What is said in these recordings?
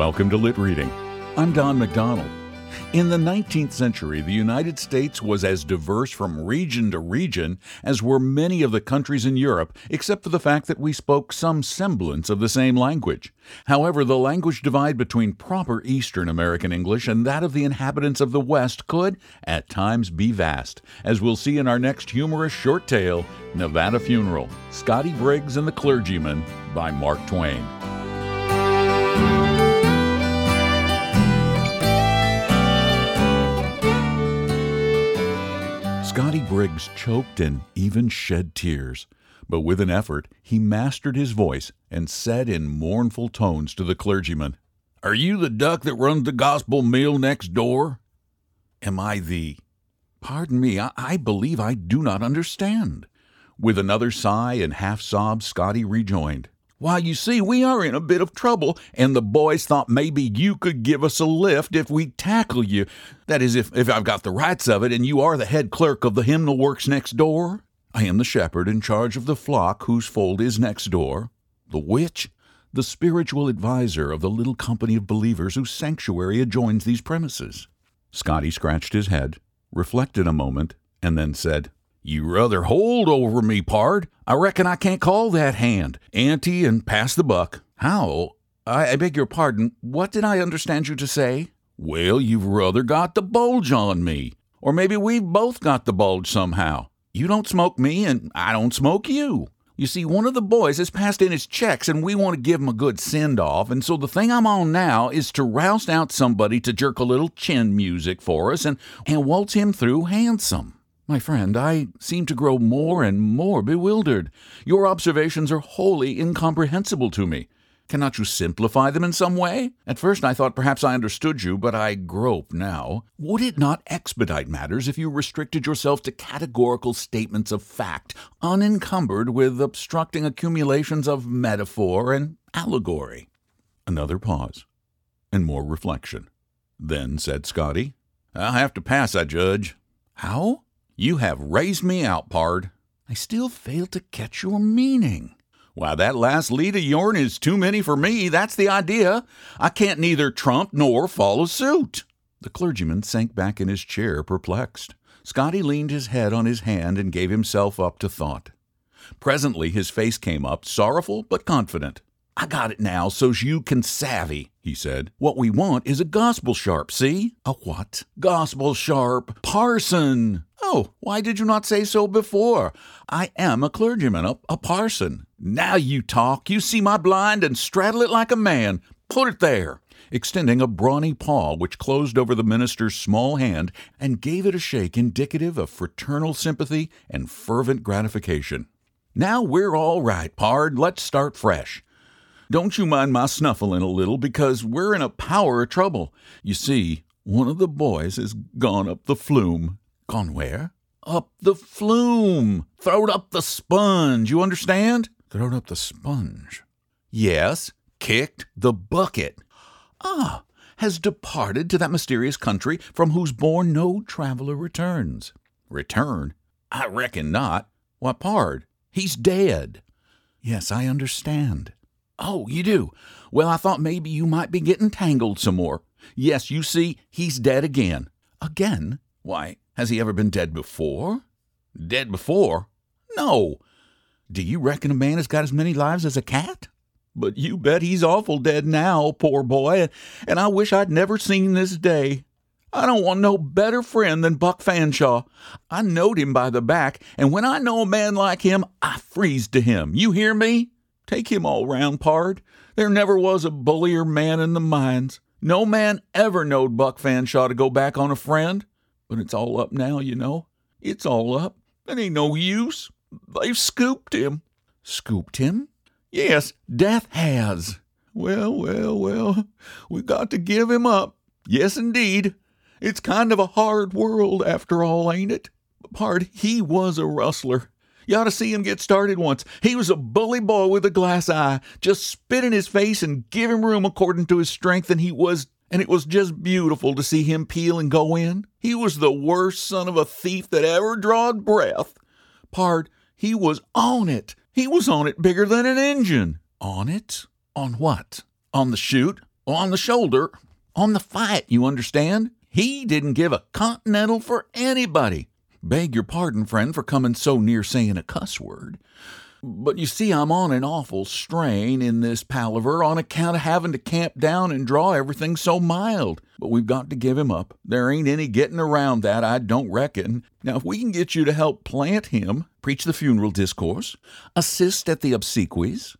Welcome to Lit Reading. I'm Don McDonald. In the 19th century, the United States was as diverse from region to region as were many of the countries in Europe, except for the fact that we spoke some semblance of the same language. However, the language divide between proper Eastern American English and that of the inhabitants of the West could, at times, be vast, as we'll see in our next humorous short tale, Nevada Funeral Scotty Briggs and the Clergyman by Mark Twain. Scotty Briggs choked and even shed tears, but with an effort he mastered his voice and said in mournful tones to the clergyman, Are you the duck that runs the gospel mill next door? Am I the. Pardon me, I, I believe I do not understand. With another sigh and half sob, Scotty rejoined, why, you see, we are in a bit of trouble, and the boys thought maybe you could give us a lift if we tackle you. That is, if, if I've got the rights of it, and you are the head clerk of the hymnal works next door. I am the shepherd in charge of the flock whose fold is next door. The which, the spiritual adviser of the little company of believers whose sanctuary adjoins these premises. Scotty scratched his head, reflected a moment, and then said, you rather hold over me, pard. I reckon I can't call that hand. Ante and pass the buck. How? I, I beg your pardon. What did I understand you to say? Well, you've rather got the bulge on me. Or maybe we've both got the bulge somehow. You don't smoke me, and I don't smoke you. You see, one of the boys has passed in his checks, and we want to give him a good send off. And so the thing I'm on now is to roust out somebody to jerk a little chin music for us and, and waltz him through handsome. My friend, I seem to grow more and more bewildered. Your observations are wholly incomprehensible to me. Cannot you simplify them in some way? At first I thought perhaps I understood you, but I grope now. Would it not expedite matters if you restricted yourself to categorical statements of fact, unencumbered with obstructing accumulations of metaphor and allegory? Another pause, and more reflection. Then said Scotty, I'll have to pass, I judge. How? You have raised me out, pard. I still fail to catch your meaning. Why, that last lead of yourn is too many for me. That's the idea. I can't neither trump nor follow suit. The clergyman sank back in his chair, perplexed. Scotty leaned his head on his hand and gave himself up to thought. Presently his face came up, sorrowful but confident. I got it now, so's you can savvy, he said. What we want is a gospel sharp, see? A what? Gospel sharp. Parson. Oh, why did you not say so before? I am a clergyman, a, a parson. Now you talk. You see my blind and straddle it like a man. Put it there extending a brawny paw which closed over the minister's small hand and gave it a shake indicative of fraternal sympathy and fervent gratification. Now we're all right, pard. Let's start fresh. Don't you mind my snuffling a little, because we're in a power of trouble. You see, one of the boys has gone up the flume. Gone where? Up the flume. Throwed up the sponge. You understand? Throwed up the sponge. Yes, kicked the bucket. Ah, has departed to that mysterious country from whose bourne no traveler returns. Return? I reckon not. Why, pard, he's dead. Yes, I understand. Oh, you do? Well, I thought maybe you might be getting tangled some more. Yes, you see, he's dead again. Again? Why, has he ever been dead before? Dead before? No. Do you reckon a man has got as many lives as a cat? But you bet he's awful dead now, poor boy, and I wish I'd never seen this day. I don't want no better friend than Buck Fanshaw. I knowed him by the back, and when I know a man like him, I freeze to him. You hear me? Take him all round, pard. There never was a bullier man in the mines. No man ever knowed Buck Fanshaw to go back on a friend. But it's all up now, you know. It's all up. It ain't no use. They've scooped him. Scooped him? Yes, death has. Well, well, well, We've got to give him up. Yes, indeed. It's kind of a hard world after all, ain't it? Pard, he was a rustler. You ought to see him get started once. He was a bully boy with a glass eye. Just spit in his face and give him room according to his strength, and he was and it was just beautiful to see him peel and go in. He was the worst son of a thief that ever drawed breath. Pard, he was on it. He was on it bigger than an engine. On it? On what? On the chute? On the shoulder? On the fight, you understand? He didn't give a continental for anybody. Beg your pardon, friend, for coming so near saying a cuss word. But you see, I'm on an awful strain in this palaver on account of having to camp down and draw everything so mild. But we've got to give him up. There ain't any getting around that, I don't reckon. Now, if we can get you to help plant him, preach the funeral discourse, assist at the obsequies,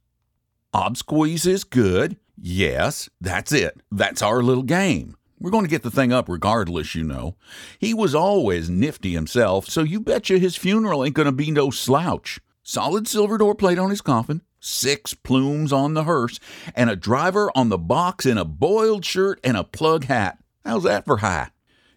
obsequies is good. Yes, that's it. That's our little game. We're going to get the thing up regardless, you know. He was always nifty himself, so you betcha his funeral ain't going to be no slouch. Solid silver door plate on his coffin, six plumes on the hearse, and a driver on the box in a boiled shirt and a plug hat. How's that for high?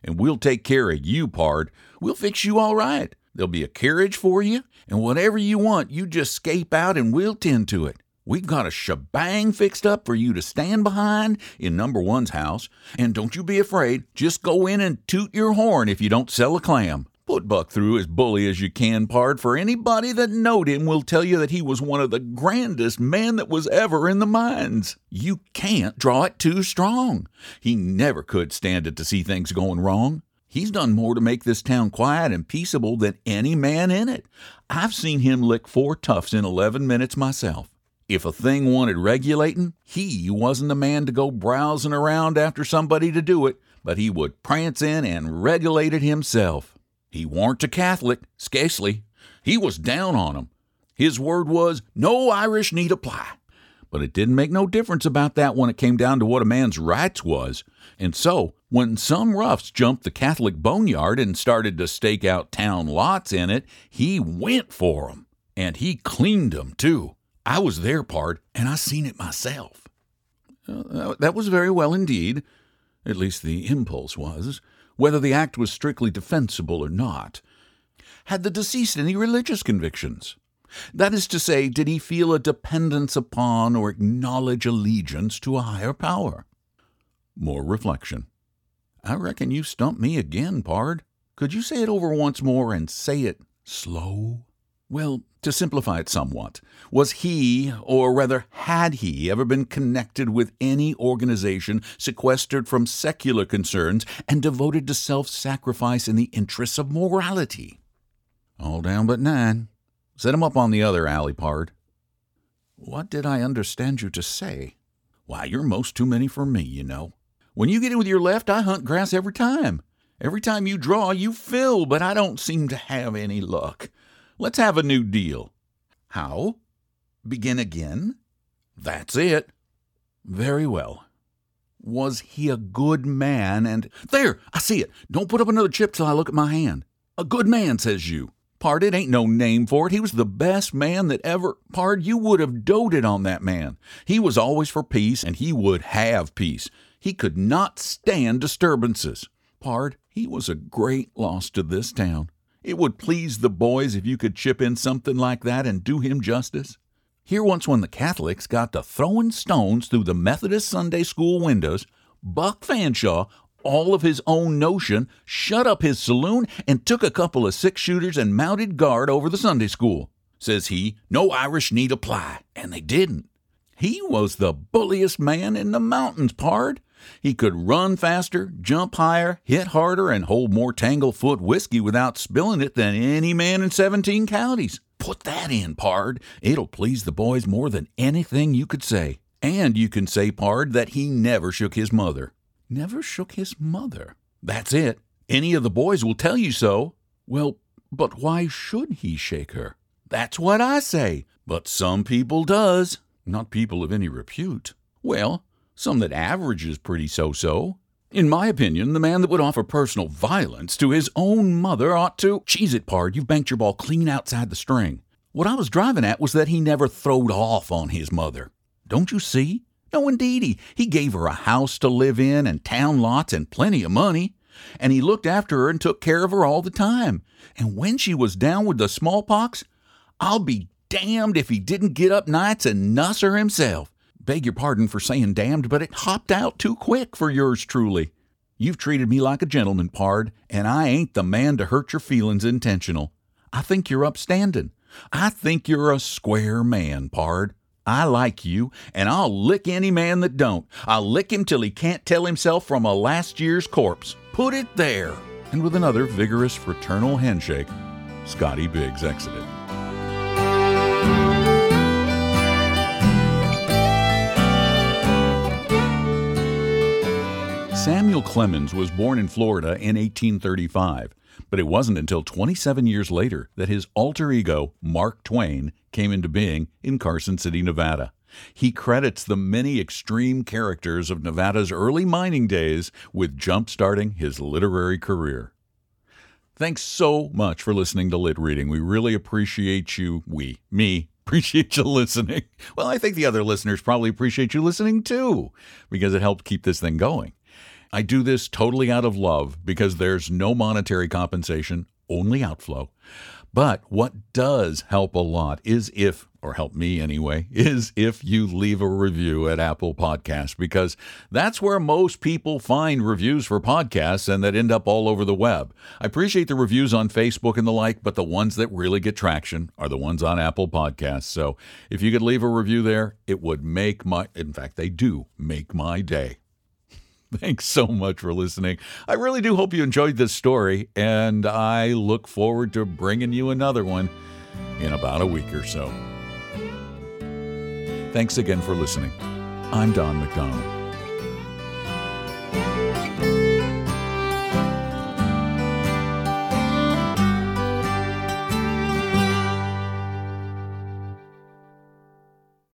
And we'll take care of you, pard. We'll fix you all right. There'll be a carriage for you, and whatever you want, you just scape out and we'll tend to it. We've got a shebang fixed up for you to stand behind in number one's house, and don't you be afraid. Just go in and toot your horn if you don't sell a clam. Put Buck through as bully as you can, pard, for anybody that knowed him will tell you that he was one of the grandest men that was ever in the mines. You can't draw it too strong. He never could stand it to see things going wrong. He's done more to make this town quiet and peaceable than any man in it. I've seen him lick four toughs in 11 minutes myself. If a thing wanted regulating, he wasn't the man to go browsing around after somebody to do it, but he would prance in and regulate it himself. He warn't a Catholic, scarcely. He was down on 'em. His word was, no Irish need apply. But it didn't make no difference about that when it came down to what a man's rights was. And so, when some roughs jumped the Catholic boneyard and started to stake out town lots in it, he went for 'em. And he cleaned 'em, too. I was there part, and I seen it myself. Uh, that was very well indeed. At least the impulse was, whether the act was strictly defensible or not. Had the deceased any religious convictions? That is to say, did he feel a dependence upon or acknowledge allegiance to a higher power? More reflection. I reckon you stumped me again, pard. Could you say it over once more and say it slow? Well, to simplify it somewhat, was he, or rather had he, ever been connected with any organization sequestered from secular concerns and devoted to self sacrifice in the interests of morality? All down but nine. Set him up on the other alley, pard. What did I understand you to say? Why, you're most too many for me, you know. When you get in with your left, I hunt grass every time. Every time you draw, you fill, but I don't seem to have any luck. Let's have a new deal. How? Begin again? That's it. Very well. Was he a good man and. There! I see it! Don't put up another chip till I look at my hand. A good man, says you. Pard, it ain't no name for it. He was the best man that ever. Pard, you would have doted on that man. He was always for peace, and he would have peace. He could not stand disturbances. Pard, he was a great loss to this town. It would please the boys if you could chip in something like that and do him justice. Here once when the Catholics got to throwing stones through the Methodist Sunday school windows, Buck Fanshaw, all of his own notion, shut up his saloon and took a couple of six shooters and mounted guard over the Sunday school. Says he, no Irish need apply, and they didn't. He was the bulliest man in the mountains, pard. He could run faster, jump higher, hit harder, and hold more Tanglefoot whiskey without spilling it than any man in 17 counties. Put that in, Pard. It'll please the boys more than anything you could say. And you can say, Pard, that he never shook his mother. Never shook his mother? That's it. Any of the boys will tell you so. Well, but why should he shake her? That's what I say. But some people does. Not people of any repute. Well, some that averages pretty so-so. In my opinion, the man that would offer personal violence to his own mother ought to. Cheese it, pard. You've banked your ball clean outside the string. What I was driving at was that he never throwed off on his mother. Don't you see? No, indeedy. He He gave her a house to live in and town lots and plenty of money. And he looked after her and took care of her all the time. And when she was down with the smallpox, I'll be damned if he didn't get up nights and nuss her himself. Beg your pardon for saying damned, but it hopped out too quick for yours truly. You've treated me like a gentleman, pard, and I ain't the man to hurt your feelings intentional. I think you're upstanding. I think you're a square man, pard. I like you, and I'll lick any man that don't. I'll lick him till he can't tell himself from a last year's corpse. Put it there. And with another vigorous fraternal handshake, Scotty Briggs exited. Samuel Clemens was born in Florida in 1835, but it wasn't until 27 years later that his alter ego, Mark Twain, came into being in Carson City, Nevada. He credits the many extreme characters of Nevada's early mining days with jump-starting his literary career. Thanks so much for listening to Lit Reading. We really appreciate you, we, me, appreciate you listening. Well, I think the other listeners probably appreciate you listening too, because it helped keep this thing going. I do this totally out of love because there's no monetary compensation, only outflow. But what does help a lot is if, or help me anyway, is if you leave a review at Apple Podcasts because that's where most people find reviews for podcasts and that end up all over the web. I appreciate the reviews on Facebook and the like, but the ones that really get traction are the ones on Apple Podcasts. So if you could leave a review there, it would make my, in fact, they do make my day. Thanks so much for listening. I really do hope you enjoyed this story, and I look forward to bringing you another one in about a week or so. Thanks again for listening. I'm Don McDonald.